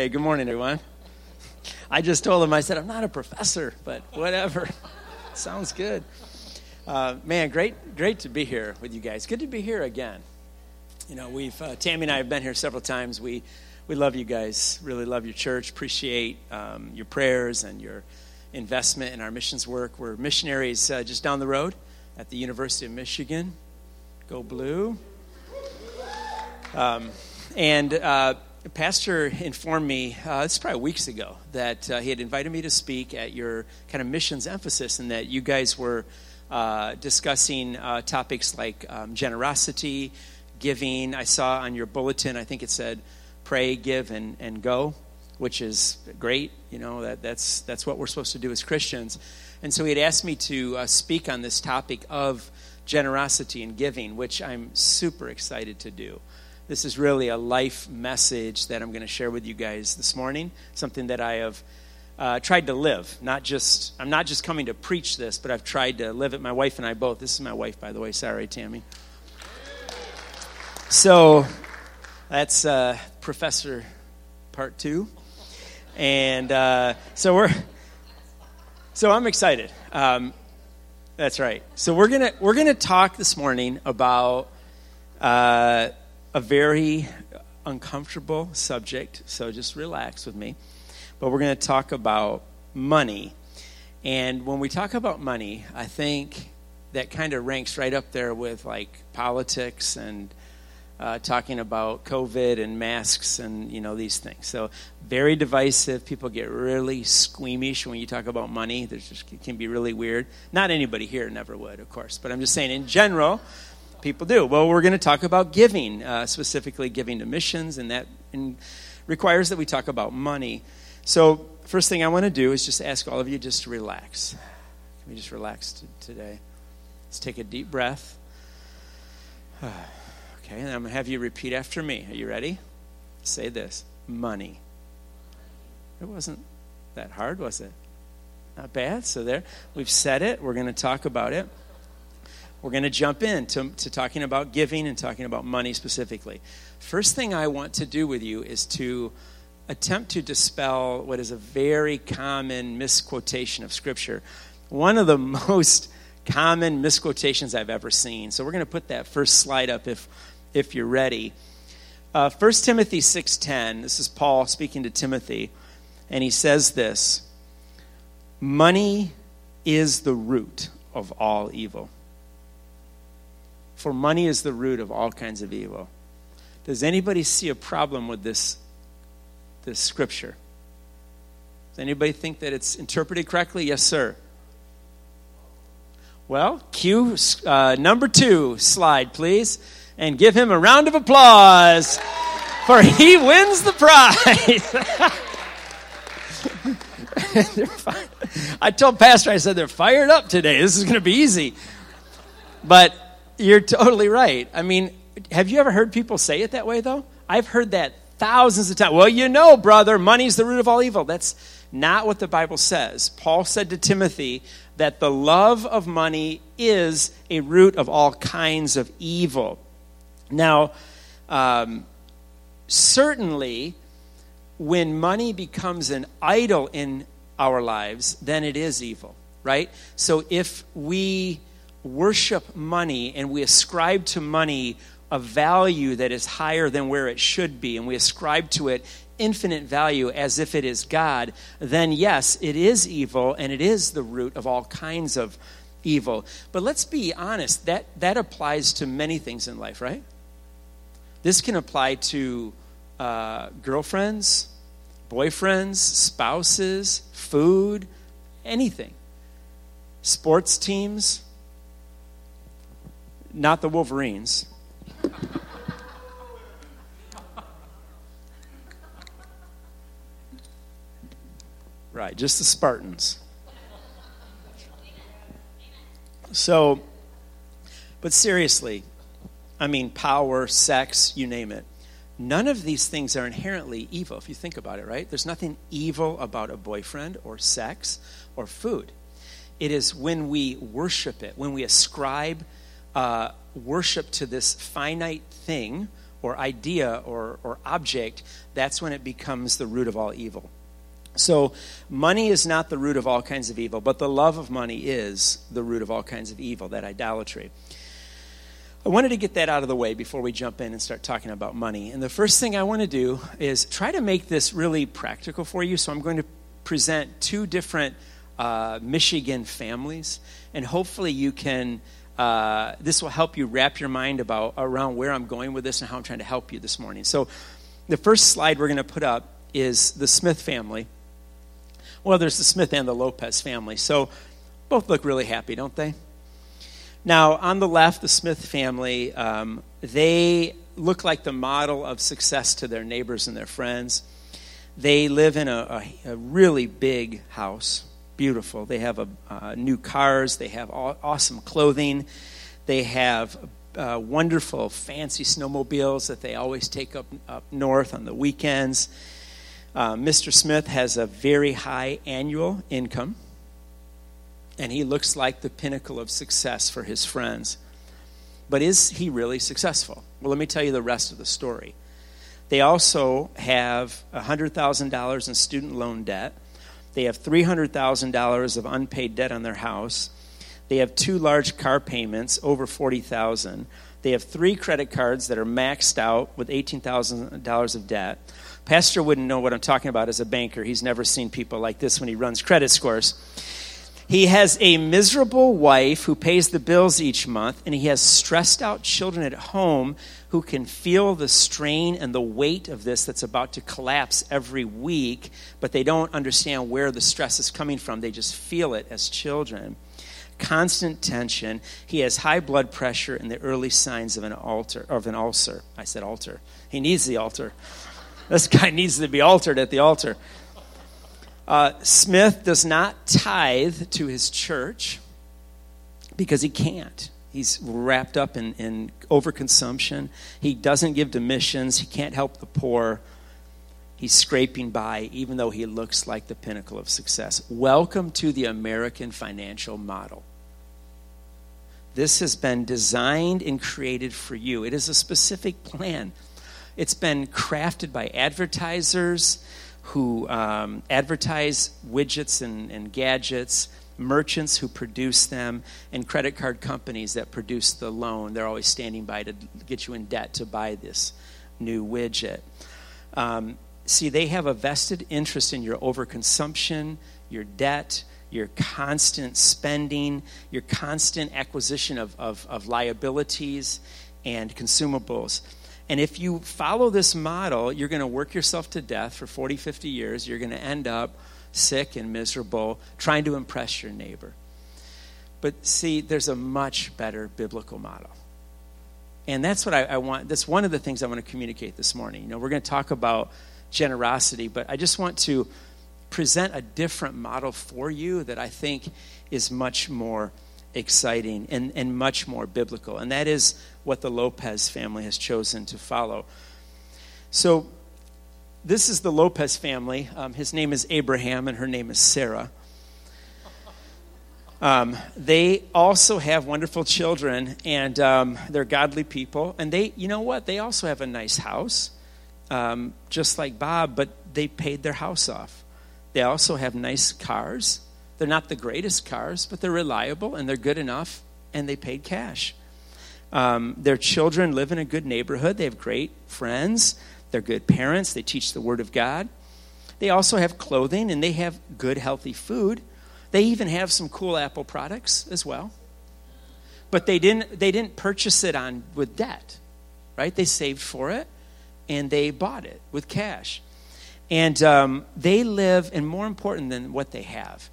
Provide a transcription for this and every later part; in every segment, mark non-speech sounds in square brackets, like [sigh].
Hey, good morning, everyone. I just told him, I said, I'm not a professor, but whatever. [laughs] Sounds good. Uh, man, great, great to be here with you guys. Good to be here again. You know, we've uh, Tammy and I have been here several times. We we love you guys. Really love your church. Appreciate um, your prayers and your investment in our missions work. We're missionaries uh, just down the road at the University of Michigan. Go blue. Um, and uh, pastor informed me, uh, it's probably weeks ago, that uh, he had invited me to speak at your kind of missions emphasis and that you guys were uh, discussing uh, topics like um, generosity, giving. I saw on your bulletin, I think it said pray, give, and, and go, which is great. You know, that, that's, that's what we're supposed to do as Christians. And so he had asked me to uh, speak on this topic of generosity and giving, which I'm super excited to do. This is really a life message that I'm going to share with you guys this morning, something that I have uh, tried to live. Not just, I'm not just coming to preach this, but I've tried to live it. My wife and I both. This is my wife, by the way. Sorry, Tammy. So that's uh, Professor Part Two, and uh, so we're. So I'm excited. Um, that's right. So we're gonna we're gonna talk this morning about uh, a very uncomfortable subject, so just relax with me. But we're going to talk about money. And when we talk about money, I think that kind of ranks right up there with like politics and uh, talking about COVID and masks and you know these things. So very divisive. People get really squeamish when you talk about money. There's just it can be really weird. Not anybody here never would, of course, but I'm just saying in general people do. Well, we're going to talk about giving, uh, specifically giving to missions, and that requires that we talk about money. So, first thing I want to do is just ask all of you just to relax. Can we just relax t- today? Let's take a deep breath. [sighs] Okay, and I'm going to have you repeat after me. Are you ready? Say this money. It wasn't that hard, was it? Not bad. So, there, we've said it. We're going to talk about it we're going to jump in to, to talking about giving and talking about money specifically. First thing I want to do with you is to attempt to dispel what is a very common misquotation of Scripture. One of the [laughs] most common misquotations I've ever seen. So we're going to put that first slide up if, if you're ready. Uh, 1 Timothy 6.10, this is Paul speaking to Timothy, and he says this, Money is the root of all evil. For money is the root of all kinds of evil. Does anybody see a problem with this, this scripture? Does anybody think that it's interpreted correctly? Yes, sir. Well, cue uh, number two slide, please, and give him a round of applause, for he wins the prize. [laughs] I told Pastor, I said, they're fired up today. This is going to be easy. But you're totally right. I mean, have you ever heard people say it that way, though? I've heard that thousands of times. Well, you know, brother, money's the root of all evil. That's not what the Bible says. Paul said to Timothy that the love of money is a root of all kinds of evil. Now, um, certainly, when money becomes an idol in our lives, then it is evil, right? So if we worship money and we ascribe to money a value that is higher than where it should be, and we ascribe to it infinite value as if it is God, then yes, it is evil and it is the root of all kinds of evil. But let's be honest, that, that applies to many things in life, right? This can apply to uh, girlfriends, boyfriends, spouses, food, anything. Sports teams, not the Wolverines. right, just the Spartans. So, but seriously, I mean, power, sex, you name it. None of these things are inherently evil if you think about it, right? There's nothing evil about a boyfriend or sex or food. It is when we worship it, when we ascribe uh, worship to this finite thing or idea or, or object, that's when it becomes the root of all evil. So, money is not the root of all kinds of evil, but the love of money is the root of all kinds of evil, that idolatry. I wanted to get that out of the way before we jump in and start talking about money. And the first thing I want to do is try to make this really practical for you. So, I'm going to present two different uh, Michigan families, and hopefully, you can. Uh, this will help you wrap your mind about around where I'm going with this and how I'm trying to help you this morning. So, the first slide we're going to put up is the Smith family. Well, there's the Smith and the Lopez family. So both look really happy, don't they? Now, on the left, the Smith family, um, they look like the model of success to their neighbors and their friends. They live in a, a, a really big house, beautiful. They have a, uh, new cars, they have awesome clothing, they have uh, wonderful, fancy snowmobiles that they always take up, up north on the weekends. Uh, Mr. Smith has a very high annual income, and he looks like the pinnacle of success for his friends. But is he really successful? Well, let me tell you the rest of the story. They also have $100,000 in student loan debt. They have $300,000 of unpaid debt on their house. They have two large car payments, over 40000 They have three credit cards that are maxed out with $18,000 of debt. Pastor wouldn't know what I'm talking about as a banker. He's never seen people like this when he runs credit scores. He has a miserable wife who pays the bills each month, and he has stressed out children at home who can feel the strain and the weight of this that's about to collapse every week, but they don't understand where the stress is coming from. They just feel it as children. Constant tension. He has high blood pressure and the early signs of an altar of an ulcer. I said altar. He needs the altar. This guy [laughs] needs to be altered at the altar. Uh, Smith does not tithe to his church because he can't. He's wrapped up in, in overconsumption. He doesn't give to missions. He can't help the poor. He's scraping by, even though he looks like the pinnacle of success. Welcome to the American financial model. This has been designed and created for you. It is a specific plan. It's been crafted by advertisers who um, advertise widgets and, and gadgets, merchants who produce them, and credit card companies that produce the loan. They're always standing by to get you in debt to buy this new widget. Um, see, they have a vested interest in your overconsumption, your debt, your constant spending, your constant acquisition of, of, of liabilities and consumables. And if you follow this model, you're going to work yourself to death for 40, 50 years. You're going to end up sick and miserable trying to impress your neighbor. But see, there's a much better biblical model. And that's what I, I, want. That's one of the things I want to communicate this morning. You know, we're going to talk about generosity, but I just want to present a different model for you that I think is much more exciting and, and much more biblical. And that is what the Lopez family has chosen to follow. So, this is the Lopez family. Um, his name is Abraham, and her name is Sarah. Um, they also have wonderful children, and um, they're godly people. And they, you know what? They also have a nice house, um, just like Bob, but they paid their house off. They also have nice cars. They're not the greatest cars, but they're reliable and they're good enough, and they paid cash. Um, their children live in a good neighborhood. They have great friends. They're good parents. They teach the Word of God. They also have clothing and they have good, healthy food. They even have some cool Apple products as well. But they didn't, they didn't purchase it on, with debt, right? They saved for it and they bought it with cash. And um, they live, and more important than what they have,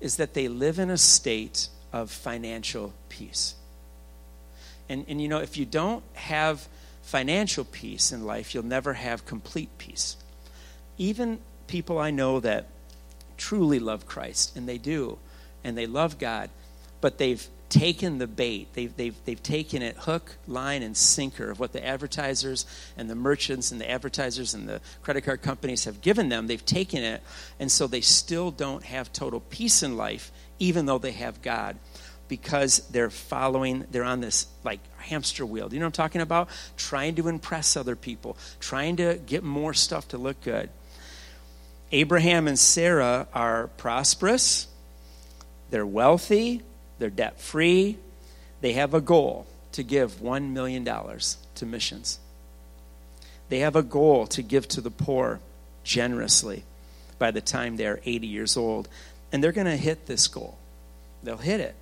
is that they live in a state of financial peace. And, and you know, if you don't have financial peace in life, you'll never have complete peace. Even people I know that truly love Christ, and they do, and they love God, but they've taken the bait. They've, they've, they've taken it hook, line, and sinker of what the advertisers and the merchants and the advertisers and the credit card companies have given them. They've taken it, and so they still don't have total peace in life, even though they have God. Because they're following, they're on this like hamster wheel. Do you know what I'm talking about? Trying to impress other people, trying to get more stuff to look good. Abraham and Sarah are prosperous, they're wealthy, they're debt free, they have a goal to give $1 million to missions. They have a goal to give to the poor generously by the time they're 80 years old. And they're going to hit this goal. They'll hit it.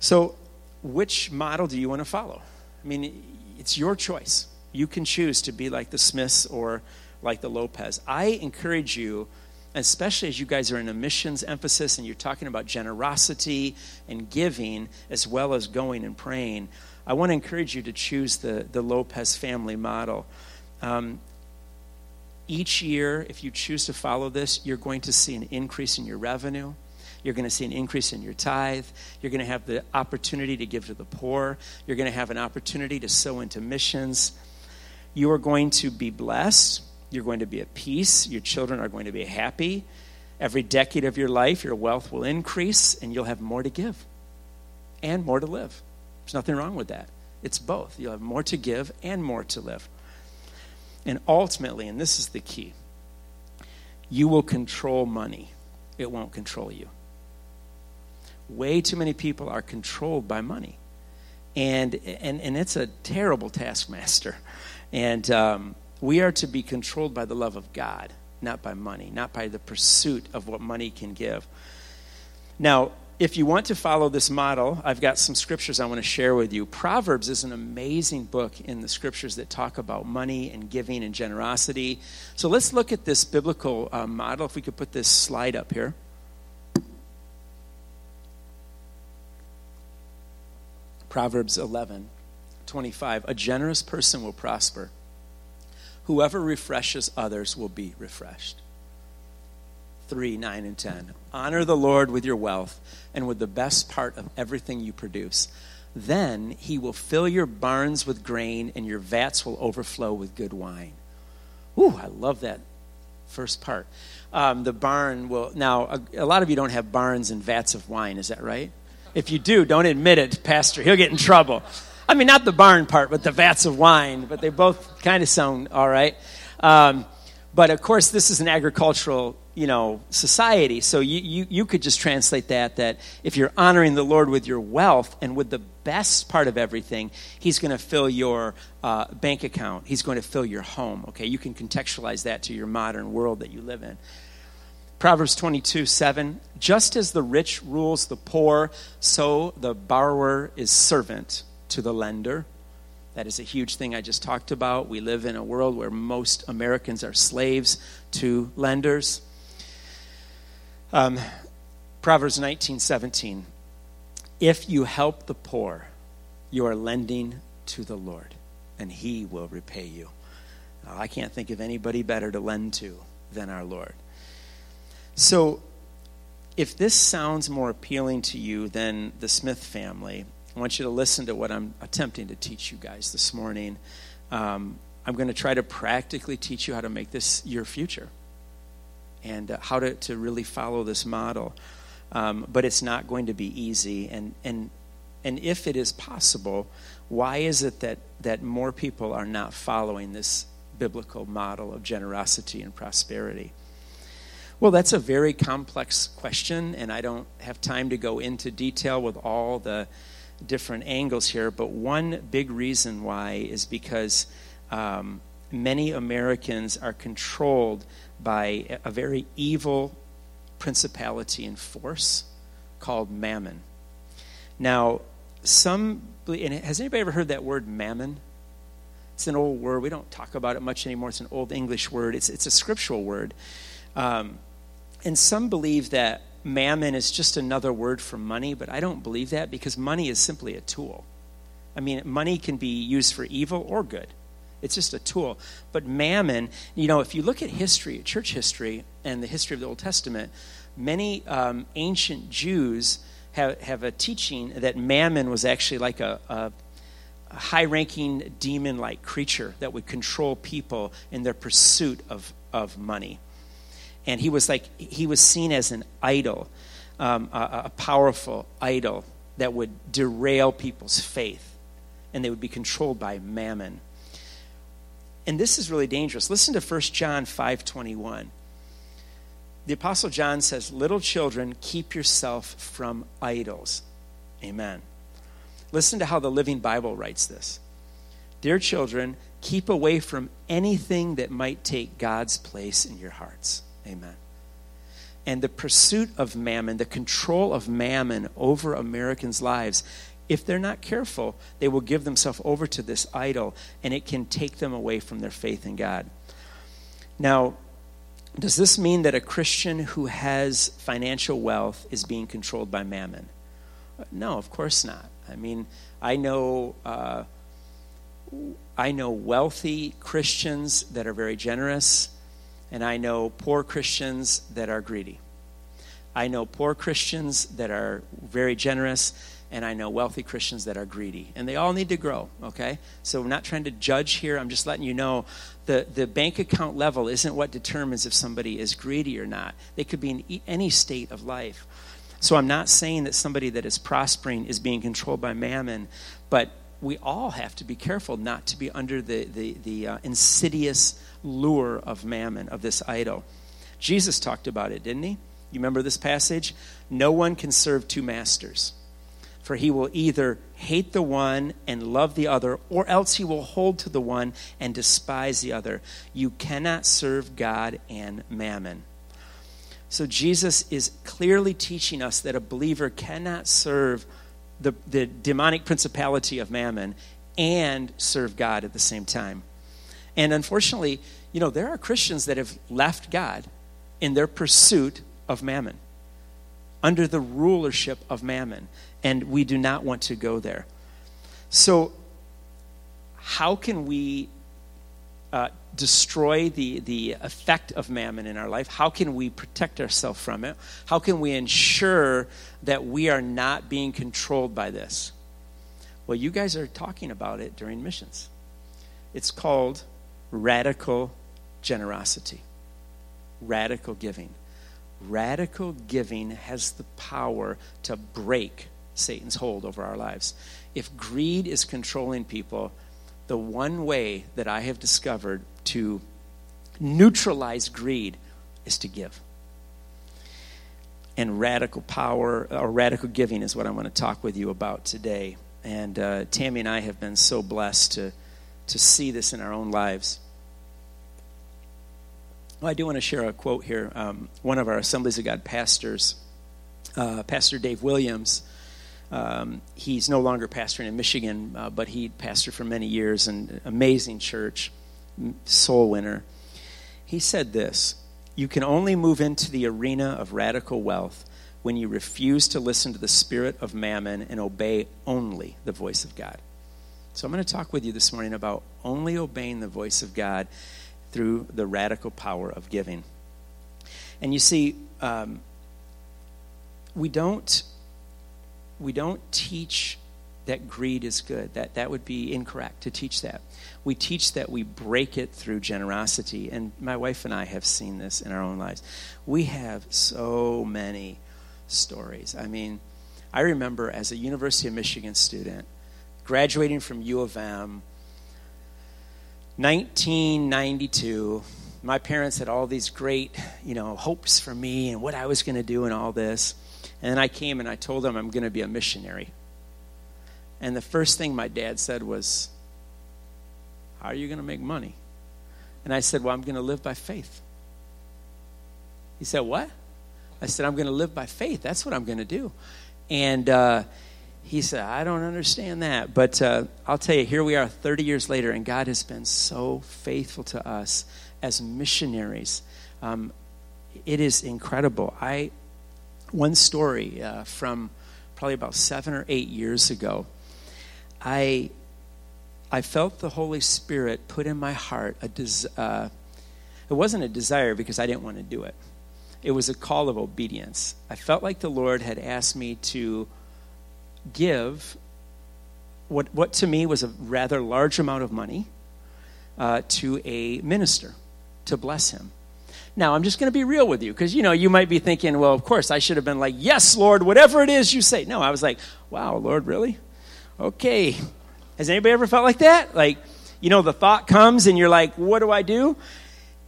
So, which model do you want to follow? I mean, it's your choice. You can choose to be like the Smiths or like the Lopez. I encourage you, especially as you guys are in a missions emphasis and you're talking about generosity and giving as well as going and praying, I want to encourage you to choose the, the Lopez family model. Um, each year, if you choose to follow this, you're going to see an increase in your revenue. You're going to see an increase in your tithe. You're going to have the opportunity to give to the poor. You're going to have an opportunity to sow into missions. You are going to be blessed. You're going to be at peace. Your children are going to be happy. Every decade of your life, your wealth will increase and you'll have more to give and more to live. There's nothing wrong with that. It's both. You'll have more to give and more to live. And ultimately, and this is the key, you will control money, it won't control you. Way too many people are controlled by money. And, and, and it's a terrible taskmaster. And um, we are to be controlled by the love of God, not by money, not by the pursuit of what money can give. Now, if you want to follow this model, I've got some scriptures I want to share with you. Proverbs is an amazing book in the scriptures that talk about money and giving and generosity. So let's look at this biblical uh, model. If we could put this slide up here. Proverbs 11, 25. A generous person will prosper. Whoever refreshes others will be refreshed. 3, 9, and 10. Honor the Lord with your wealth and with the best part of everything you produce. Then he will fill your barns with grain and your vats will overflow with good wine. Ooh, I love that first part. Um, the barn will, now, a, a lot of you don't have barns and vats of wine, is that right? If you do, don't admit it, Pastor. He'll get in trouble. I mean, not the barn part, but the vats of wine, but they both kind of sound all right. Um, but of course, this is an agricultural you know society so you, you, you could just translate that that if you're honoring the lord with your wealth and with the best part of everything he's going to fill your uh, bank account he's going to fill your home okay you can contextualize that to your modern world that you live in proverbs 22 7 just as the rich rules the poor so the borrower is servant to the lender that is a huge thing I just talked about. We live in a world where most Americans are slaves to lenders. Um, Proverbs 19, 17. If you help the poor, you are lending to the Lord, and he will repay you. Now, I can't think of anybody better to lend to than our Lord. So, if this sounds more appealing to you than the Smith family, I want you to listen to what I'm attempting to teach you guys this morning. Um, I'm going to try to practically teach you how to make this your future and uh, how to, to really follow this model. Um, but it's not going to be easy. And, and, and if it is possible, why is it that, that more people are not following this biblical model of generosity and prosperity? Well, that's a very complex question, and I don't have time to go into detail with all the different angles here. But one big reason why is because um, many Americans are controlled by a very evil principality and force called mammon. Now, some has anybody ever heard that word mammon? It's an old word. We don't talk about it much anymore. It's an old English word. It's, it's a scriptural word. Um, and some believe that mammon is just another word for money, but I don't believe that because money is simply a tool. I mean, money can be used for evil or good. It's just a tool. But mammon, you know, if you look at history, church history, and the history of the Old Testament, many um, ancient Jews have, have a teaching that mammon was actually like a, a, high ranking demon like creature that would control people in their pursuit of, of money. And he was like, he was seen as an idol, um, a, a powerful idol that would derail people's faith, and they would be controlled by mammon. And this is really dangerous. Listen to 1 John 5:21. The apostle John says, "Little children, keep yourself from idols." Amen. Listen to how the Living Bible writes this. Dear children, keep away from anything that might take God's place in your hearts. Amen. And the pursuit of mammon, the control of mammon over Americans' lives, if they're not careful, they will give themselves over to this idol and it can take them away from their faith in God. Now, does this mean that a Christian who has financial wealth is being controlled by mammon? No, of course not. I mean, I know. Uh, I know wealthy Christians that are very generous, and I know poor Christians that are greedy. I know poor Christians that are very generous, and I know wealthy Christians that are greedy. And they all need to grow, okay? So I'm not trying to judge here. I'm just letting you know the, the bank account level isn't what determines if somebody is greedy or not. They could be in any state of life. So I'm not saying that somebody that is prospering is being controlled by mammon, but we all have to be careful not to be under the, the, the uh, insidious lure of mammon, of this idol. Jesus talked about it, didn't he? You remember this passage? No one can serve two masters, for he will either hate the one and love the other, or else he will hold to the one and despise the other. You cannot serve God and mammon. So Jesus is clearly teaching us that a believer cannot serve the, the demonic principality of mammon and serve God at the same time. And unfortunately, you know, there are Christians that have left God in their pursuit of mammon, under the rulership of mammon. And we do not want to go there. So, how can we uh, destroy the, the effect of mammon in our life? How can we protect ourselves from it? How can we ensure that we are not being controlled by this? Well, you guys are talking about it during missions. It's called radical generosity, radical giving. Radical giving has the power to break Satan's hold over our lives. If greed is controlling people, the one way that I have discovered to neutralize greed is to give. And radical power or radical giving is what I want to talk with you about today. And uh, Tammy and I have been so blessed to, to see this in our own lives. Well, I do want to share a quote here. Um, one of our Assemblies of God pastors, uh, Pastor Dave Williams, um, he's no longer pastoring in Michigan, uh, but he pastored for many years, an amazing church, soul winner. He said this You can only move into the arena of radical wealth when you refuse to listen to the spirit of mammon and obey only the voice of God. So I'm going to talk with you this morning about only obeying the voice of God through the radical power of giving. And you see, um, we don't we don't teach that greed is good. That, that would be incorrect to teach that. We teach that we break it through generosity. And my wife and I have seen this in our own lives. We have so many stories. I mean, I remember as a University of Michigan student, graduating from U of M, 1992 my parents had all these great you know hopes for me and what i was going to do and all this and I came and I told them I'm going to be a missionary. And the first thing my dad said was, How are you going to make money? And I said, Well, I'm going to live by faith. He said, What? I said, I'm going to live by faith. That's what I'm going to do. And uh, he said, I don't understand that. But uh, I'll tell you, here we are 30 years later, and God has been so faithful to us as missionaries. Um, it is incredible. I, one story uh, from probably about seven or eight years ago. I, I felt the Holy Spirit put in my heart a uh, it wasn't a desire because I didn't want to do it. It was a call of obedience. I felt like the Lord had asked me to give what, what to me was a rather large amount of money uh, to a minister to bless him. Now, I'm just going to be real with you because, you know, you might be thinking, well, of course, I should have been like, yes, Lord, whatever it is you say. No, I was like, wow, Lord, really? Okay. Has anybody ever felt like that? Like, you know, the thought comes and you're like, what do I do?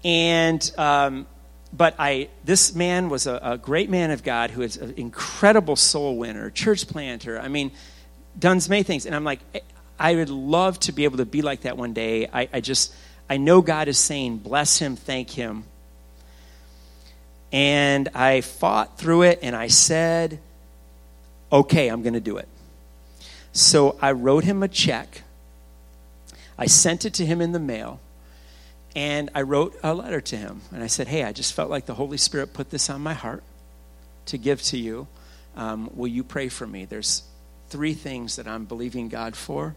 And, um, but I, this man was a, a, great man of God who is an incredible soul winner, church planter. I mean, done many things. And I'm like, I would love to be able to be like that one day. I, I just, I know God is saying, bless him, thank him. And I fought through it and I said, okay, I'm going to do it. So I wrote him a check. I sent it to him in the mail. And I wrote a letter to him. And I said, Hey, I just felt like the Holy Spirit put this on my heart to give to you. Um, will you pray for me? There's three things that I'm believing God for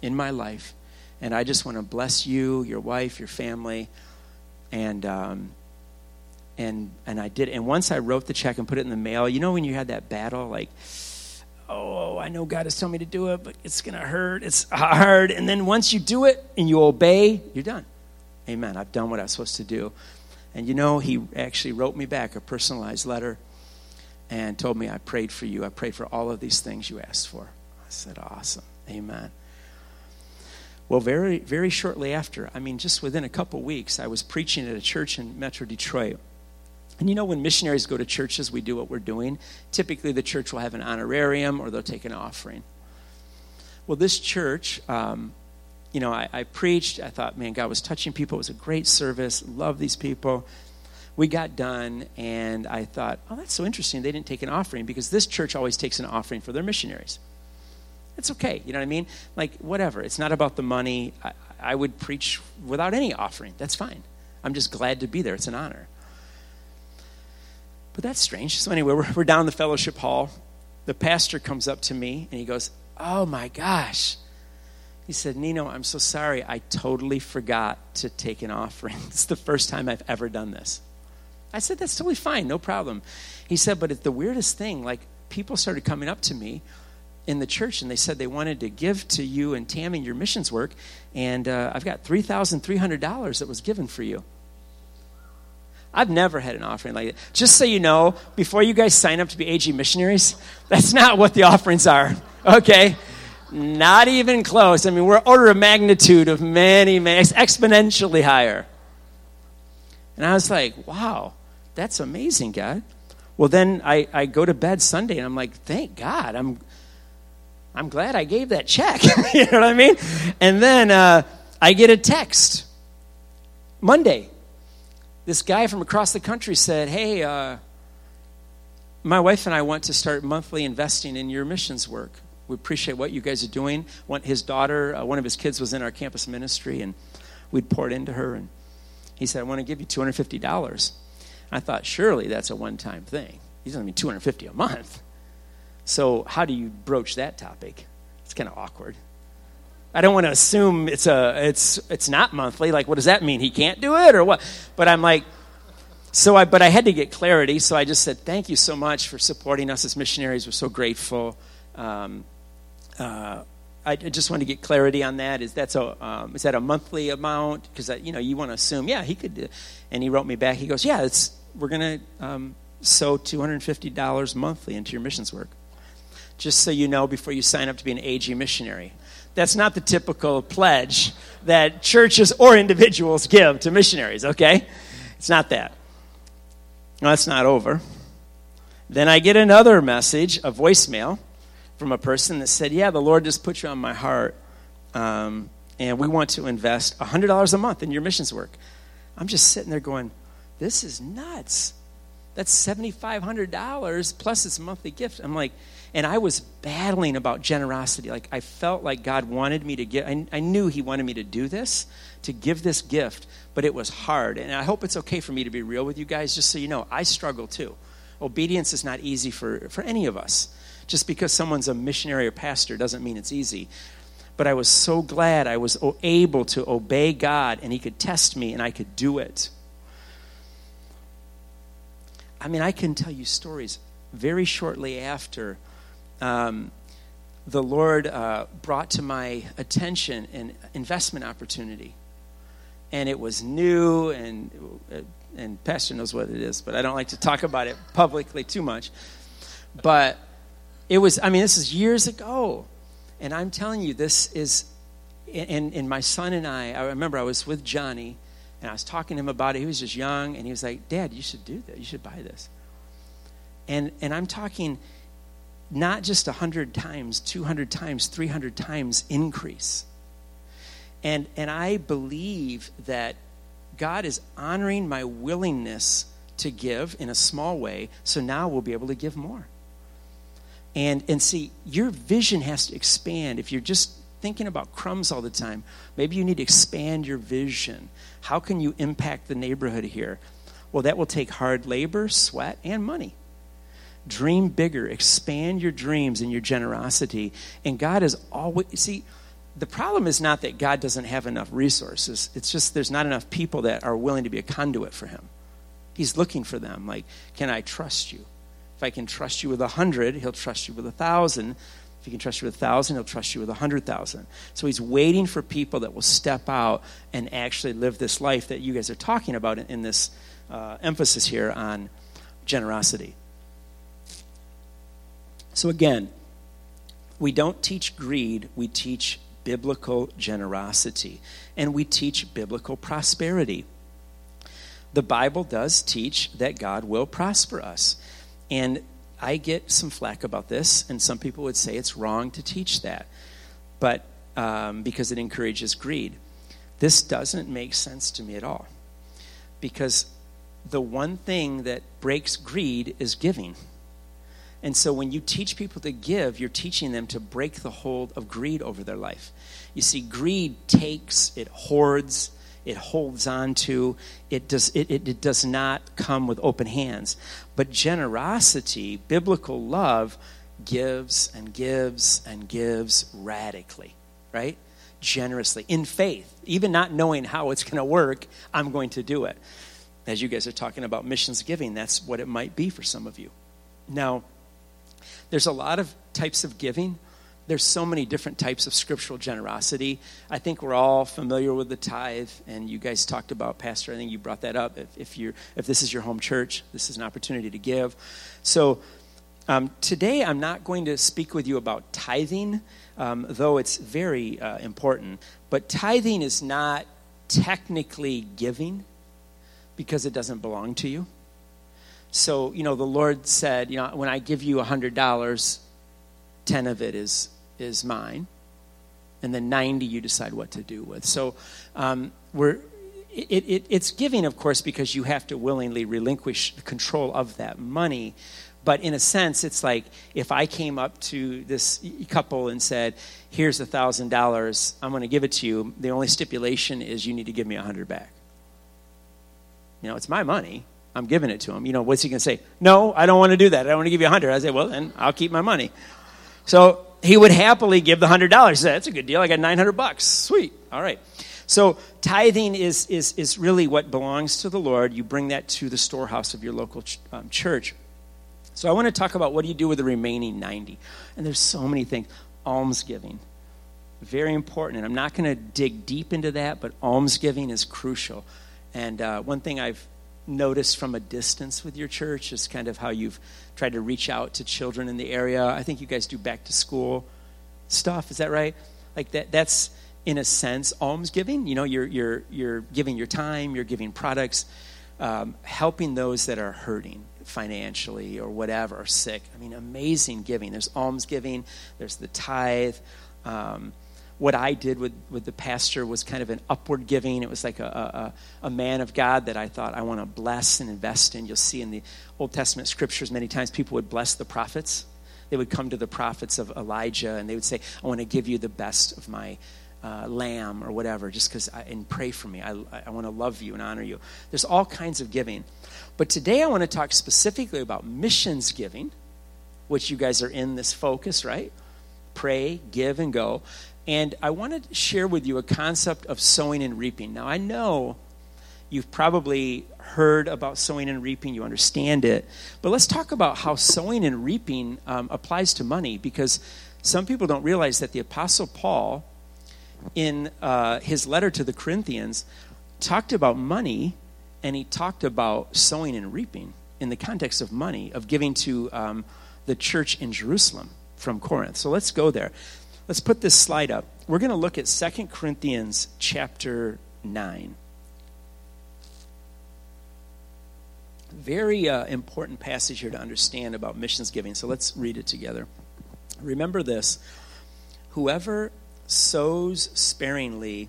in my life. And I just want to bless you, your wife, your family. And, um, and, and I did. And once I wrote the check and put it in the mail, you know, when you had that battle, like, oh, I know God has told me to do it, but it's going to hurt. It's hard. And then once you do it and you obey, you're done. Amen. I've done what I was supposed to do. And you know, he actually wrote me back a personalized letter and told me, I prayed for you. I prayed for all of these things you asked for. I said, awesome. Amen. Well, very, very shortly after, I mean, just within a couple weeks, I was preaching at a church in Metro Detroit. And you know, when missionaries go to churches, we do what we're doing. Typically, the church will have an honorarium or they'll take an offering. Well, this church, um, you know, I, I, preached. I thought, man, God was touching people. It was a great service. Love these people. We got done, and I thought, oh, that's so interesting. They didn't take an offering because this church always takes an offering for their missionaries. It's okay. You know what I mean? Like, whatever. It's not about the money. I, I would preach without any offering. That's fine. I'm just glad to be there. It's an honor. But that's strange. So, anyway, we're, we're down in the fellowship hall. The pastor comes up to me and he goes, Oh my gosh. He said, Nino, I'm so sorry. I totally forgot to take an offering. [laughs] It's the first time I've ever done this. I said, That's totally fine. No problem. He said, But it's the weirdest thing. Like, people started coming up to me in the church and they said they wanted to give to you and Tammy your missions work. And uh, I've got $3,300 that was given for you. I've never had an offering like that. Just so you know, before you guys sign up to be AG missionaries, [laughs] that's not what the offerings are. [laughs] Okay? Not even close. I mean, we're order of magnitude of many, many, exponentially higher. And I was like, wow, that's amazing, God. Well, then I, I go to bed Sunday and I'm like, thank God. I'm, I'm glad I gave that check. [laughs] you know what I mean? And then uh, I get a text Monday this guy from across the country said, Hey, uh, my wife and I want to start monthly investing in your missions work. We appreciate what you guys are doing. One, his daughter, uh, one of his kids was in our campus ministry, and we'd poured into her. And he said, I want to give you $250. I thought, surely that's a one time thing. He's going to be 250 a month. So, how do you broach that topic? It's kind of awkward. I don't want to assume it's a it's it's not monthly. Like, what does that mean? He can't do it or what? But I'm like, so I but I had to get clarity. So I just said, thank you so much for supporting us as missionaries. We're so grateful. Um, uh, I just want to get clarity on that. Is that's a um, is that a monthly amount? Because you know you want to assume, yeah, he could. And he wrote me back. He goes, yeah, it's we're gonna um, two hundred and fifty dollars monthly into your missions work. Just so you know, before you sign up to be an AG missionary, that's not the typical pledge that churches or individuals give to missionaries, okay? It's not that. No, that's not over. Then I get another message, a voicemail from a person that said, Yeah, the Lord just put you on my heart, um, and we want to invest $100 a month in your missions work. I'm just sitting there going, This is nuts. That's $7,500 plus its monthly gift. I'm like, and I was battling about generosity. Like, I felt like God wanted me to give, I, I knew He wanted me to do this, to give this gift, but it was hard. And I hope it's okay for me to be real with you guys, just so you know, I struggle too. Obedience is not easy for, for any of us. Just because someone's a missionary or pastor doesn't mean it's easy. But I was so glad I was able to obey God and He could test me and I could do it. I mean, I can tell you stories very shortly after um, the Lord uh, brought to my attention an investment opportunity. and it was new, and and Pastor knows what it is, but I don't like to talk about it publicly too much. But it was, I mean, this is years ago. And I'm telling you, this is, and, and my son and I, I remember I was with Johnny, and I was talking to him about it. He was just young, and he was like, Dad, you should do that. You should buy this. And, and I'm talking not just 100 times, 200 times, 300 times increase. And, and I believe that God is honoring my willingness to give in a small way, so now we'll be able to give more. And, and see, your vision has to expand. If you're just thinking about crumbs all the time, maybe you need to expand your vision. How can you impact the neighborhood here? Well, that will take hard labor, sweat, and money. Dream bigger, expand your dreams and your generosity. And God is always, see, the problem is not that God doesn't have enough resources, it's just there's not enough people that are willing to be a conduit for Him. He's looking for them. Like, can I trust you? If I can trust you with a hundred, He'll trust you with a thousand. If he can trust you with a thousand, he'll trust you with a hundred thousand. So he's waiting for people that will step out and actually live this life that you guys are talking about in, this uh, emphasis here on generosity. So again, we don't teach greed, we teach biblical generosity, and we teach biblical prosperity. The Bible does teach that God will prosper us. And I get some flack about this, and some people would say it's wrong to teach that, but um, because it encourages greed. This doesn't make sense to me at all. Because the one thing that breaks greed is giving. And so when you teach people to give, you're teaching them to break the hold of greed over their life. You see, greed takes, it hoards, it holds on to, it does, it, it, it does not come with open hands. But generosity, biblical love, gives and gives and gives radically, right? Generously, in faith, even not knowing how it's going to work, I'm going to do it. As you guys are talking about missions giving, that's what it might be for some of you. Now, there's a lot of types of giving. There's so many different types of scriptural generosity. I think we're all familiar with the tithe, and you guys talked about, Pastor. I think you brought that up. If, if you if this is your home church, this is an opportunity to give. So um, today, I'm not going to speak with you about tithing, um, though it's very uh, important. But tithing is not technically giving because it doesn't belong to you. So, you know, the Lord said, you know, when I give you a $100, 10 of it is, is mine. And then 90 you decide what to do with. So um, we're, it, it, it's giving, of course, because you have to willingly relinquish control of that money. But in a sense, it's like if I came up to this couple and said, "Here's a thousand dollars. I'm going to give it to you. The only stipulation is you need to give me a hundred back." You know, it's my money. I'm giving it to him. You know, what's he going to say? No, I don't want to do that. I don't want to give you a hundred. I say, well, then I'll keep my money. So he would happily give the hundred dollars. That's a good deal. I got 900 bucks. Sweet. All right. So tithing is, is, is really what belongs to the Lord. You bring that to the storehouse of your local ch- um, church. So I want to talk about what do you do with the remaining 90. And there's so many things. Almsgiving. Very important. And I'm not going to dig deep into that, but almsgiving is crucial. And uh, one thing I've noticed from a distance with your church is kind of how you've tried to reach out to children in the area. I think you guys do back to school stuff. Is that right? Like that. That's in a sense almsgiving. You know, you're you're you're giving your time, you're giving products, um, helping those that are hurting financially or whatever, or sick. I mean, amazing giving. There's almsgiving. There's the tithe. Um, what I did with, with the pastor was kind of an upward giving. It was like a, a, a man of God that I thought I want to bless and invest in. You'll see in the Old Testament scriptures many times people would bless the prophets. They would come to the prophets of Elijah and they would say, I want to give you the best of my uh, lamb or whatever, just because, and pray for me. I, I want to love you and honor you. There's all kinds of giving. But today I want to talk specifically about missions giving, which you guys are in this focus, right? Pray, give, and go. And I want to share with you a concept of sowing and reaping. Now, I know you've probably heard about sowing and reaping, you understand it. But let's talk about how sowing and reaping um, applies to money because some people don't realize that the Apostle Paul, in uh, his letter to the Corinthians, talked about money and he talked about sowing and reaping in the context of money, of giving to um, the church in Jerusalem from Corinth. So let's go there. Let's put this slide up. We're going to look at Second Corinthians chapter 9. Very uh, important passage here to understand about missions giving. So let's read it together. Remember this whoever sows sparingly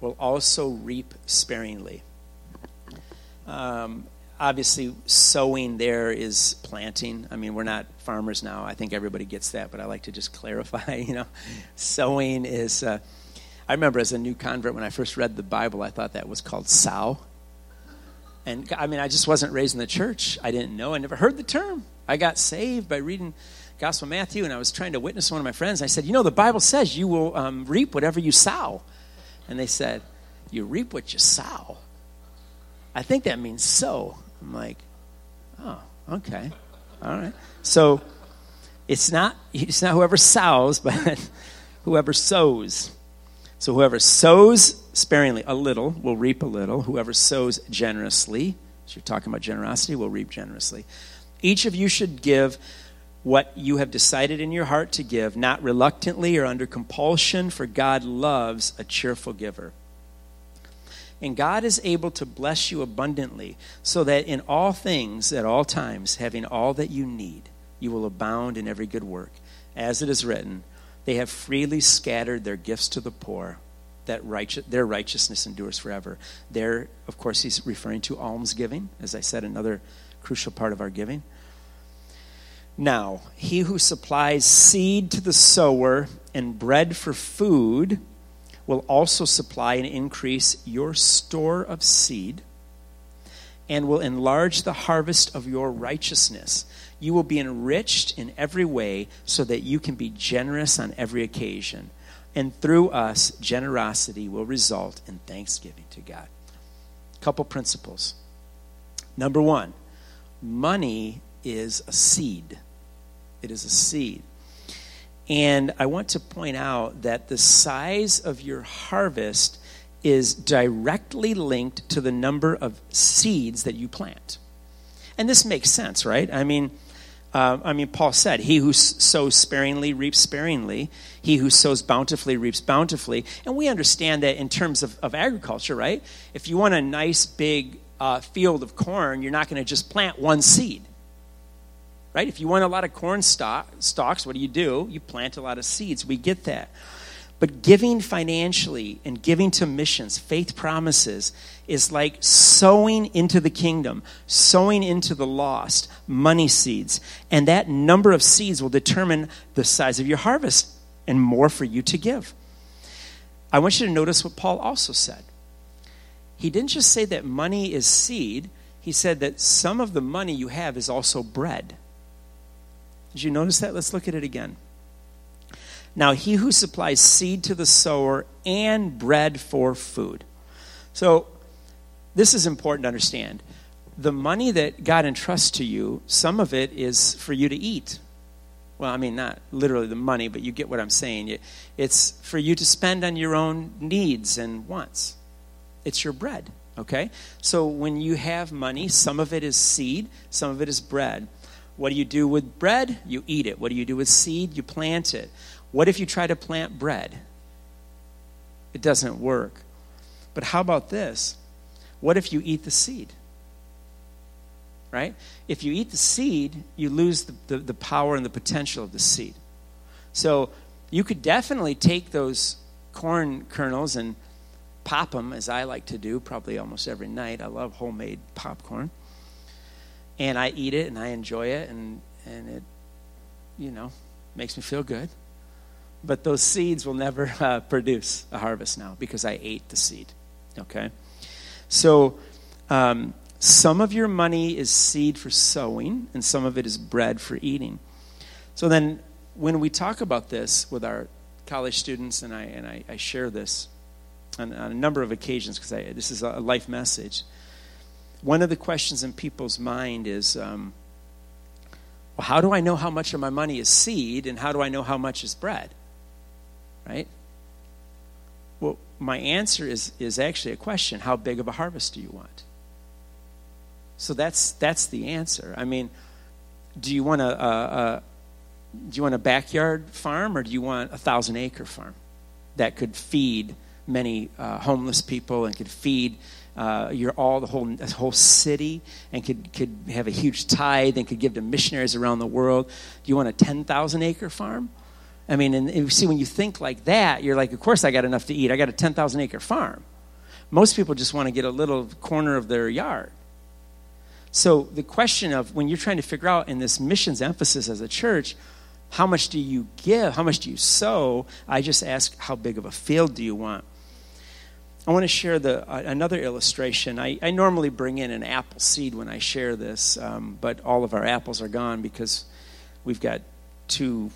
will also reap sparingly. Um, obviously, sowing there is planting. I mean, we're not farmers now. I think everybody gets that, but I like to just [laughs] clarify. You know, sowing is. Uh, I remember as a new convert when I first read the Bible, I thought that was called sow. And I mean, I just wasn't raised in the church. I didn't know. I never heard the term. I got saved by reading Gospel of Matthew, and I was trying to witness one of my friends. I said, You know, the Bible says you will um, reap whatever you sow. And they said, You reap what you sow. I think that means sow. I'm like, Oh, okay. All right. So it's not, it's not whoever sows, [laughs] but whoever sows. So whoever sows sparingly, a little, will reap a little. Whoever sows generously, so you're talking about generosity, will reap generously. Each of you should give what you have decided in your heart to give, not reluctantly or under compulsion, for God loves a cheerful giver. And God is able to bless you abundantly, so that in all things, at all times, having all that you need, you will abound in every good work. As it is written, they have freely scattered their gifts to the poor, that righteous, their righteousness endures forever. There, of course, he's referring to almsgiving, as I said, another crucial part of our giving. Now, he who supplies seed to the sower and bread for food will also supply and increase your store of seed and will enlarge the harvest of your righteousness. You will be enriched in every way so that you can be generous on every occasion. And through us, generosity will result in thanksgiving to God. Couple principles. Number one, money is a seed. It is a seed. And I want to point out that the size of your harvest is directly linked to the number of seeds that you plant. And this makes sense, right? I mean, uh, I mean, Paul said, He who sows sparingly reaps sparingly. He who sows bountifully reaps bountifully. And we understand that in terms of, of agriculture, right? If you want a nice big uh, field of corn, you're not going to just plant one seed right? If you want a lot of corn stock, stalks, what do you do? You plant a lot of seeds. We get that. But giving financially and giving to missions, faith promises, is like sowing into the kingdom, sowing into the lost, money seeds. And that number of seeds will determine the size of your harvest and more for you to give. I want you to notice what Paul also said. He didn't just say that money is seed, he said that some of the money you have is also bread. Did you notice that? Let's look at it again. Now, he who supplies seed to the sower and bread for food. So, this is important to understand. The money that God entrusts to you, some of it is for you to eat. Well, I mean, not literally the money, but you get what I'm saying. It's for you to spend on your own needs and wants. It's your bread, okay? So when you have money, some of it is seed, some of it is bread. What do you do with bread? You eat it. What do you do with seed? You plant it. What if you try to plant bread? It doesn't work. But how about this? What if you eat the seed? Right? If you eat the seed, you lose the, the, the power and the potential of the seed. So you could definitely take those corn kernels and pop them, as I like to do probably almost every night. I love homemade popcorn and I eat it and I enjoy it and and it you know makes me feel good. But those seeds will never [laughs] uh, produce a harvest now because I ate the seed. Okay, so um, some of your money is seed for sowing, and some of it is bread for eating. So then, when we talk about this with our college students, and I and I, I share this on, on, a number of occasions because this is a life message one of the questions in people's mind is um, well, how do I know how much of my money is seed and how do I know how much is bread? Right? Well, my answer is, is actually a question How big of a harvest do you want? So that's, that's the answer. I mean, do you want a, a, a do you want a backyard farm or do you want a thousand acre farm that could feed many uh, homeless people and could feed uh, your all the whole whole city and could could have a huge tithe and could give to missionaries around the world. Do you want a ten thousand acre farm? I mean, and, and see when you think like that, you're like, of course I got enough to eat. I got a ten thousand acre farm. Most people just want to get a little corner of their yard. So the question of when you're trying to figure out in this missions emphasis as a church, how much do you give? How much do you sow? I just ask, how big of a field do you want? I want to share the, uh, another illustration. I, I, normally bring in an apple seed when I share this, um, but all of our apples are gone because we've got two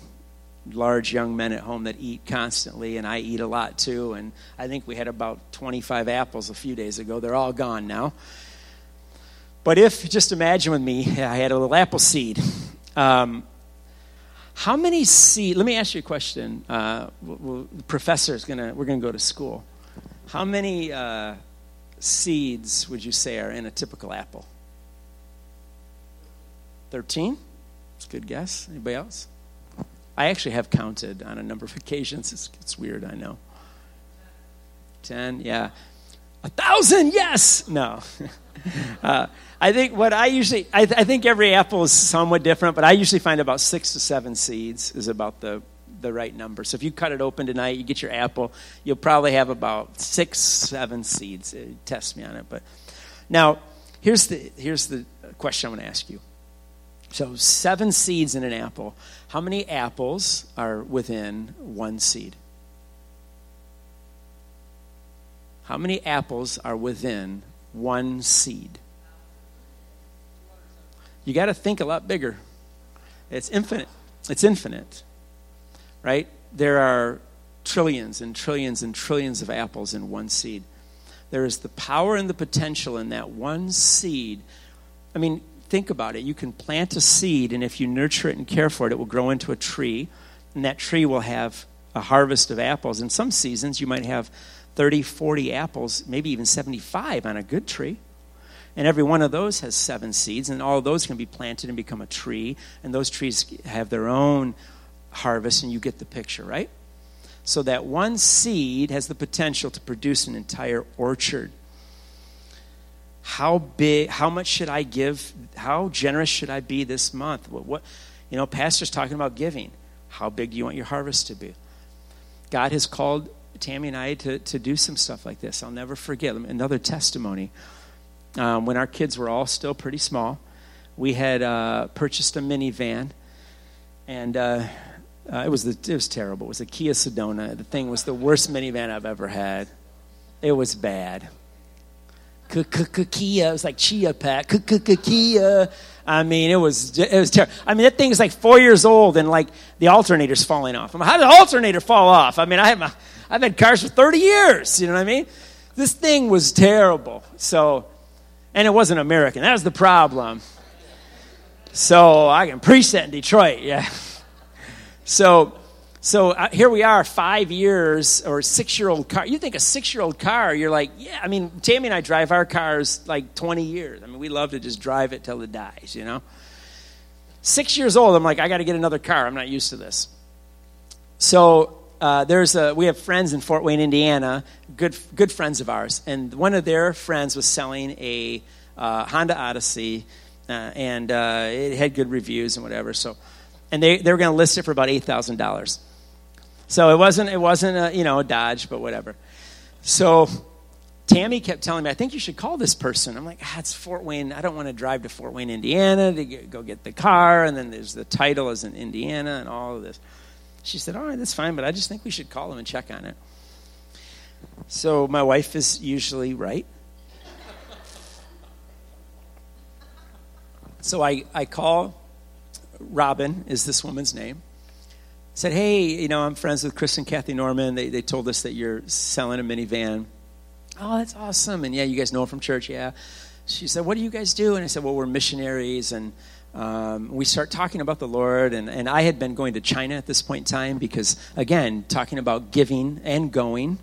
large young men at home that eat constantly, and I eat a lot too. And I think we had about 25 apples a few days ago. They're all gone now. But if, just imagine with me, I had a little apple seed. Um, how many seeds? Let me ask you a question. Uh, we'll, the professor is gonna. We're gonna go to school. How many uh, seeds would you say are in a typical apple? Thirteen. That's a good guess. Anybody else? I actually have counted on a number of [laughs] occasions. It's, it's weird, I know. Ten. Yeah. A thousand. Yes. No. [laughs] uh, I think what I usually, I, th- I, think every apple is somewhat different, but I usually find about six to seven seeds is about the, the right number. So if you cut it open tonight, you get your apple, you'll probably have about six, seven seeds. Uh, test me on it. But now, here's the, here's the question I want to ask you. So seven seeds in an apple. How many apples are within one seed? How many apples are within one seed? you got to think a lot bigger. It's infinite. It's infinite, right? There are trillions and trillions and trillions of apples in one seed. There is the power and the potential in that one seed. I mean, think about it. You can plant a seed, and if you nurture it and care for it, it will grow into a tree, and that tree will have a harvest of apples. In some seasons, you might have 30, 40 apples, maybe even 75 on a good tree. And every one of those has seven seeds, and all those can be planted and become a tree. And those trees have their own harvest, and you get the picture, right? So that one seed has the potential to produce an entire orchard. How big, how much should I give? How generous should I be this month? What, what you know, pastor's talking about giving. How big do you want your harvest to be? God has called Tammy and I to, to do some stuff like this. I'll never forget. Another testimony um, when our kids were all still pretty small. We had uh, purchased a minivan, and uh, uh, it was the, it was terrible. It was a Kia Sedona. The thing was the worst minivan I've ever had. It was bad. Kia. It was like Chia Pet. Kia. I mean, it was it was terrible. I mean, that thing is like four years old, and like the alternator's falling off. I mean, how did the alternator fall off? I mean, I have my, I've had cars for thirty years. You know what I mean? This thing was terrible. So and it wasn't American. That was the problem. So I can preach that in Detroit, yeah. So, so uh, here we are, five years or six year old car. You think a six year old car, you're like, yeah. I mean, Tammy and I drive our cars like 20 years. I mean, we love to just drive it till it dies, you know? Six years old, I'm like, I got to get another car. I'm not used to this. So uh, there's a, we have friends in Fort Wayne, Indiana, good, good friends of ours. And one of their friends was selling a uh, Honda Odyssey, uh, and uh, it had good reviews and whatever. So, and they, they were going to list it for about $8,000. So it wasn't, it wasn't a, you know, a Dodge, but whatever. So Tammy kept telling me, I think you should call this person. I'm like, ah, it's Fort Wayne. I don't want to drive to Fort Wayne, Indiana to get, go get the car. And then there's the title is in Indiana and all of this. She said, All right, that's fine, but I just think we should call him and check on it. So my wife is usually right. So I, I call Robin, is this woman's name. said, Hey, you know, I'm friends with Chris and Kathy Norman. They, they told us that you're selling a minivan. Oh, that's awesome. And yeah, you guys know from church, yeah. She said, What do you guys do? And I said, Well, we're missionaries and um, we start talking about the Lord, and, and I had been going to China at this point in time because, again, talking about giving and going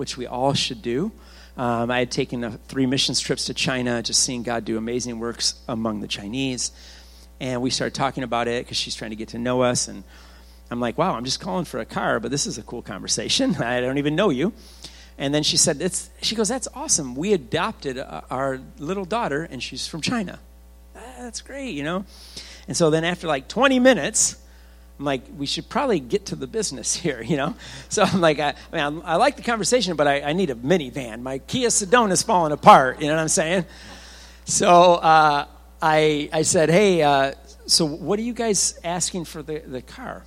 which we all should do. Um, I had taken uh, three missions trips to China, just seeing God do amazing works among the Chinese. And we started talking about it because she's trying to get to know us. And I'm like, wow, I'm just calling for a car, but this is a cool conversation. [laughs] I don't even know you. And then she said, it's, she goes, that's awesome. We adopted uh, our little daughter, and she's from China. Ah, that's great, you know? And so then after like 20 minutes, I'm like, we should probably get to the business [laughs] here, you know? So I'm like, I, I mean, I, I like the conversation, but I, I, need a minivan. My Kia Sedona is falling apart, you know what I'm saying? So uh, I, I said, hey, uh, so what are you guys asking for the, the car,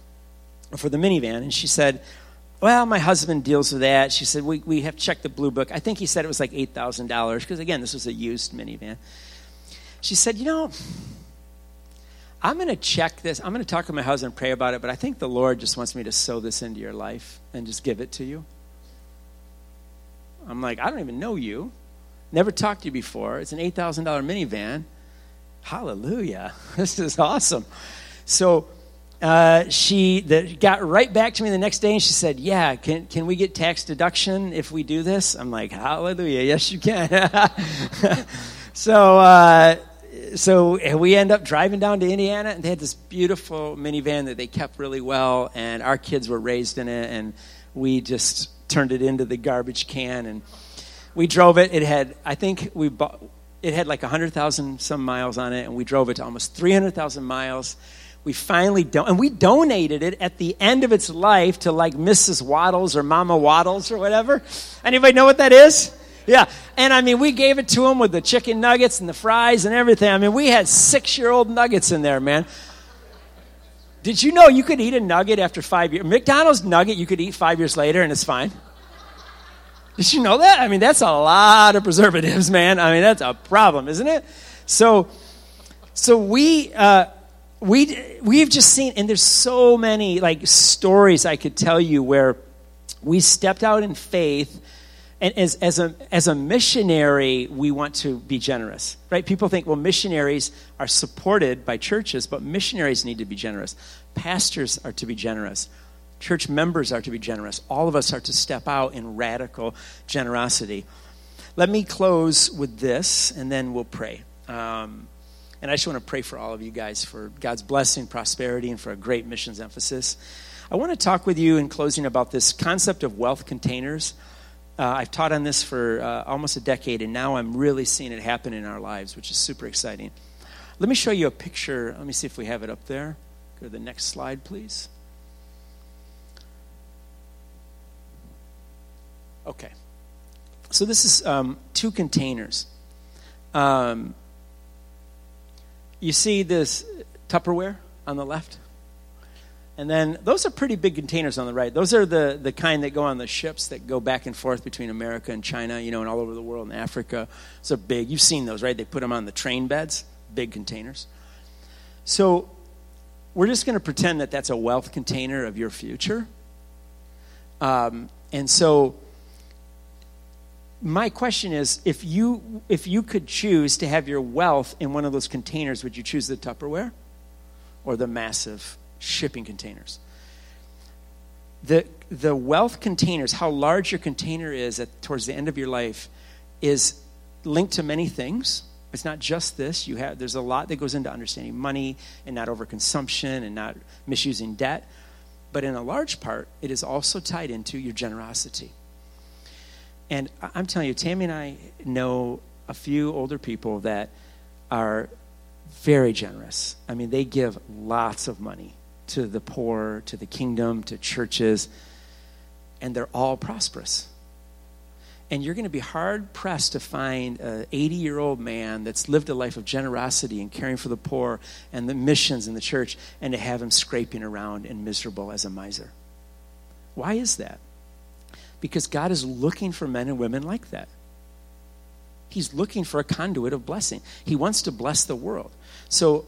for the minivan? And she said, well, my husband deals with that. She said, we, we have checked the blue book. I think he said it was like $8,000, because again, this was a used minivan. She said, you know, I'm going to check this. I'm going to talk to my husband and pray about it, but I think the Lord just wants me to sow this into your life and just give it to you. I'm like, I don't even know you. Never talked to you before. It's an $8,000 minivan. Hallelujah. [laughs] This is awesome. So uh, she the, got right back to me the next day and she said, Yeah, can, can we get tax deduction if we do this? I'm like, Hallelujah. Yes, you can. [laughs] so, uh, so we end up driving down to Indiana, and they had this beautiful minivan that they kept really well, and our kids were raised in it, and we just turned it into the garbage can, and we drove it. It had, I think, we bought. It had like 100,000 some miles on it, and we drove it to almost 300,000 miles. We finally and we donated it at the end of its life to like Mrs. Waddles or Mama Waddles or whatever. Anybody know what that is? Yeah. And I mean, we gave it to them with the chicken nuggets and the fries and everything. I mean, we had six year old nuggets in there, man. Did you know you could eat a nugget after five years? McDonald's nugget you could eat five years later and it's fine. Did you know that? I mean, that's a lot of preservatives, man. I mean, that's a problem, isn't it? So, so we, uh, we, we've just seen, and there's so many like stories I could tell you where we stepped out in faith and as, as, a, as a missionary, we want to be generous, right? People think, well, missionaries are supported by churches, but missionaries need to be generous. Pastors are to be generous. Church members are to be generous. All of us are to step out in radical generosity. Let me close with this, and then we'll pray. Um, and I just want to pray for all of you guys for God's blessing, prosperity, and for a great missions emphasis. I want to talk with you in closing about this concept of wealth containers. Uh, I've taught on this for uh, almost a decade, and now I'm really seeing it happen in our lives, which is super exciting. Let me show you a picture. Let me see if we have it up there. Go to the next slide, please. Okay. So this is um, two containers. Um, you see this Tupperware on the left? And then those are pretty big containers on the right. Those are the, the kind that go on the ships that go back and forth between America and China, you know, and all over the world and Africa. So big. You've seen those, right? They put them on the train beds, big containers. So we're just going to pretend that that's a wealth container of your future. Um, and so my question is if you if you could choose to have your wealth in one of those containers would you choose the tupperware or the massive shipping containers. The, the wealth containers, how large your container is at, towards the end of your life, is linked to many things. It's not just this. You have, there's a lot that goes into understanding money and not overconsumption and not misusing debt. But in a large part, it is also tied into your generosity. And I'm telling you, Tammy and I know a few older people that are very generous. I mean, they give lots of money to the poor, to the kingdom, to churches, and they're all prosperous. And you're going to be hard pressed to find an 80 year old man that's lived a life of generosity and caring for the poor and the missions in the church and to have him scraping around and miserable as a miser. Why is that? Because God is looking for men and women like that. He's looking for a conduit of blessing. He wants to bless the world. So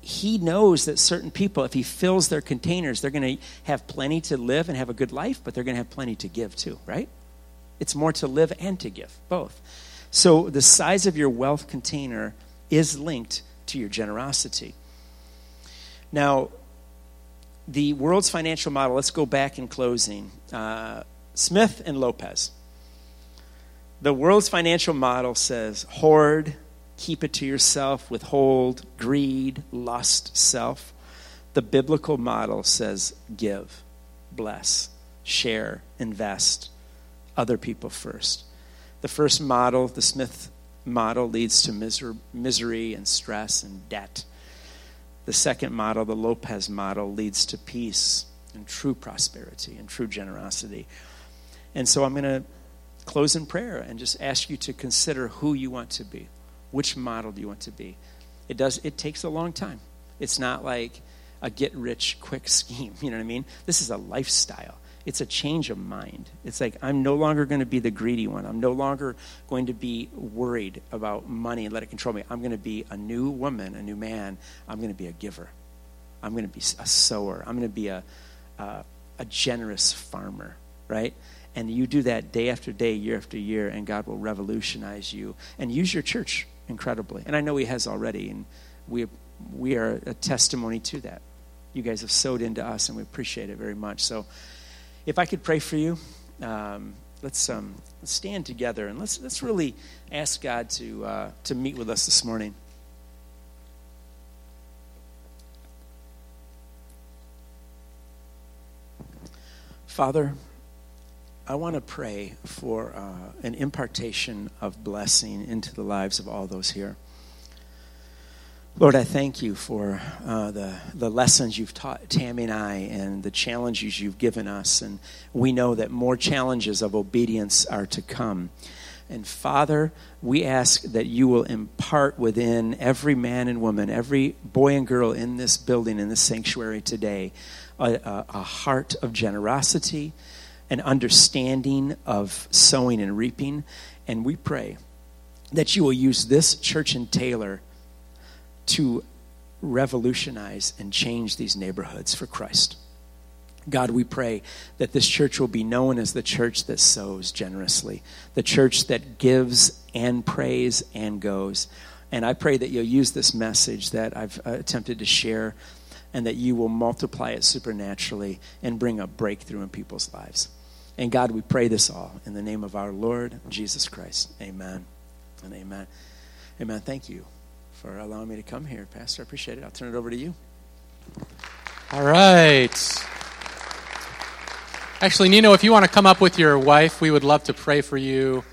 he knows that certain people, if he fills their containers, they're going to have plenty to live and have a good life, but they're going to have plenty to give too, right? It's more to live and to give, both. So the size of your wealth container is linked to your generosity. Now, the world's financial model, let's go back in closing. Uh, Smith and Lopez. The world's financial model says hoard, keep it to yourself, withhold, greed, lust, self. The biblical model says give, bless, share, invest, other people first. The first model, the Smith model, leads to miser- misery and stress and debt. The second model, the Lopez model, leads to peace and true prosperity and true generosity. And so I'm going to close in prayer and just ask you to consider who you want to be. Which model do you want to be? It does it takes a long time. It's not like a get rich quick [laughs] scheme, you know what I mean? This is a lifestyle. It's a change of mind. It's like I'm no longer going to be the greedy one. I'm no longer going to be worried about money and let it control me. I'm going to be a new woman, a new man. I'm going to be a giver. I'm going to be a sower. I'm going to be a, a, a generous farmer, right? And you do that day after day, year after year, and God will revolutionize you and use your church incredibly. And I know He has already, and we, we are a testimony to that. You guys have sowed into us, and we appreciate it very much. So, if I could pray for you, um, let's, um, let's stand together and let's, let's really ask God to, uh, to meet with us this morning. Father, I want to pray for uh, an impartation of blessing into the lives of all those here. Lord, I thank you for uh, the, the lessons you've taught Tammy and I and the challenges you've given us. And we know that more challenges of obedience are to come. And Father, we ask that you will impart within every man and woman, every boy and girl in this building, in this sanctuary today, a, a, a heart of generosity an understanding of sowing and reaping. And we pray that you will use this church in Taylor to revolutionize and change these neighborhoods for Christ. God, we pray that this church will be known as the church that sows generously, the church that gives and prays and goes. And I pray that you'll use this message that I've uh, attempted to share and that you will multiply it supernaturally and bring a breakthrough in people's lives. And God, we pray this all in the name of our Lord Jesus Christ. Amen and amen. Amen. Thank you for allowing me to come here, Pastor. I appreciate it. I'll turn it over to you. All right. Actually, Nino, if you want to come up with your wife, we would love to pray for you.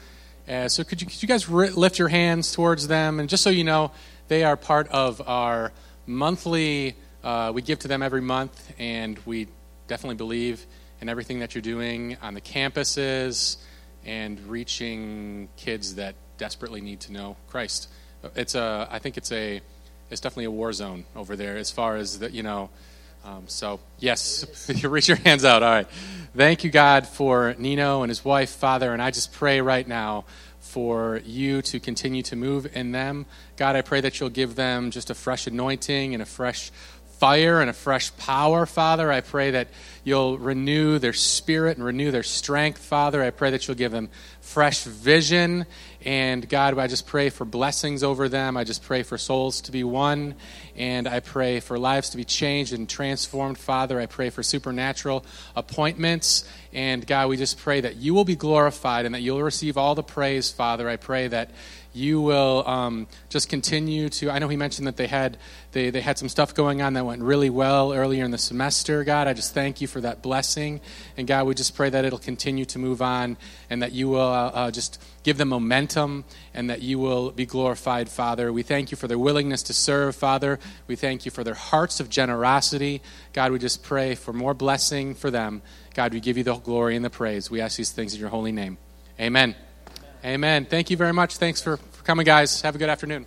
Uh, so, could you, could you guys lift your hands towards them? And just so you know, they are part of our monthly, uh, we give to them every month, and we definitely believe and everything that you're doing on the campuses and reaching kids that desperately need to know Christ. It's a, I think it's a, it's definitely a war zone over there as far as the, you know. Um, so yes, [laughs] you reach your hands out. All right. Thank you, God, for Nino and his wife, Father, and I just pray right now for you to continue to move in them. God, I pray that you'll give them just a fresh anointing and a fresh fire and a fresh power, Father. I pray that you'll renew their spirit and renew their strength, Father. I pray that you'll give them fresh vision. And God, I just pray for blessings over them. I just pray for souls to be won. And I pray for lives to be changed and transformed, Father. I pray for supernatural appointments. And God, we just pray that you will be glorified and that you'll receive all the praise, Father. I pray that you will um, just continue to. I know he mentioned that they had they, they had some stuff going on that went really well earlier in the semester. God, I just thank you for that blessing, and God, we just pray that it'll continue to move on, and that you will uh, uh, just give them momentum, and that you will be glorified, Father. We thank you for their willingness to serve, Father. We thank you for their hearts of generosity. God, we just pray for more blessing for them. God, we give you the glory and the praise. We ask these things in your holy name. Amen. Amen. Thank you very much. Thanks for, for coming, guys. Have a good afternoon.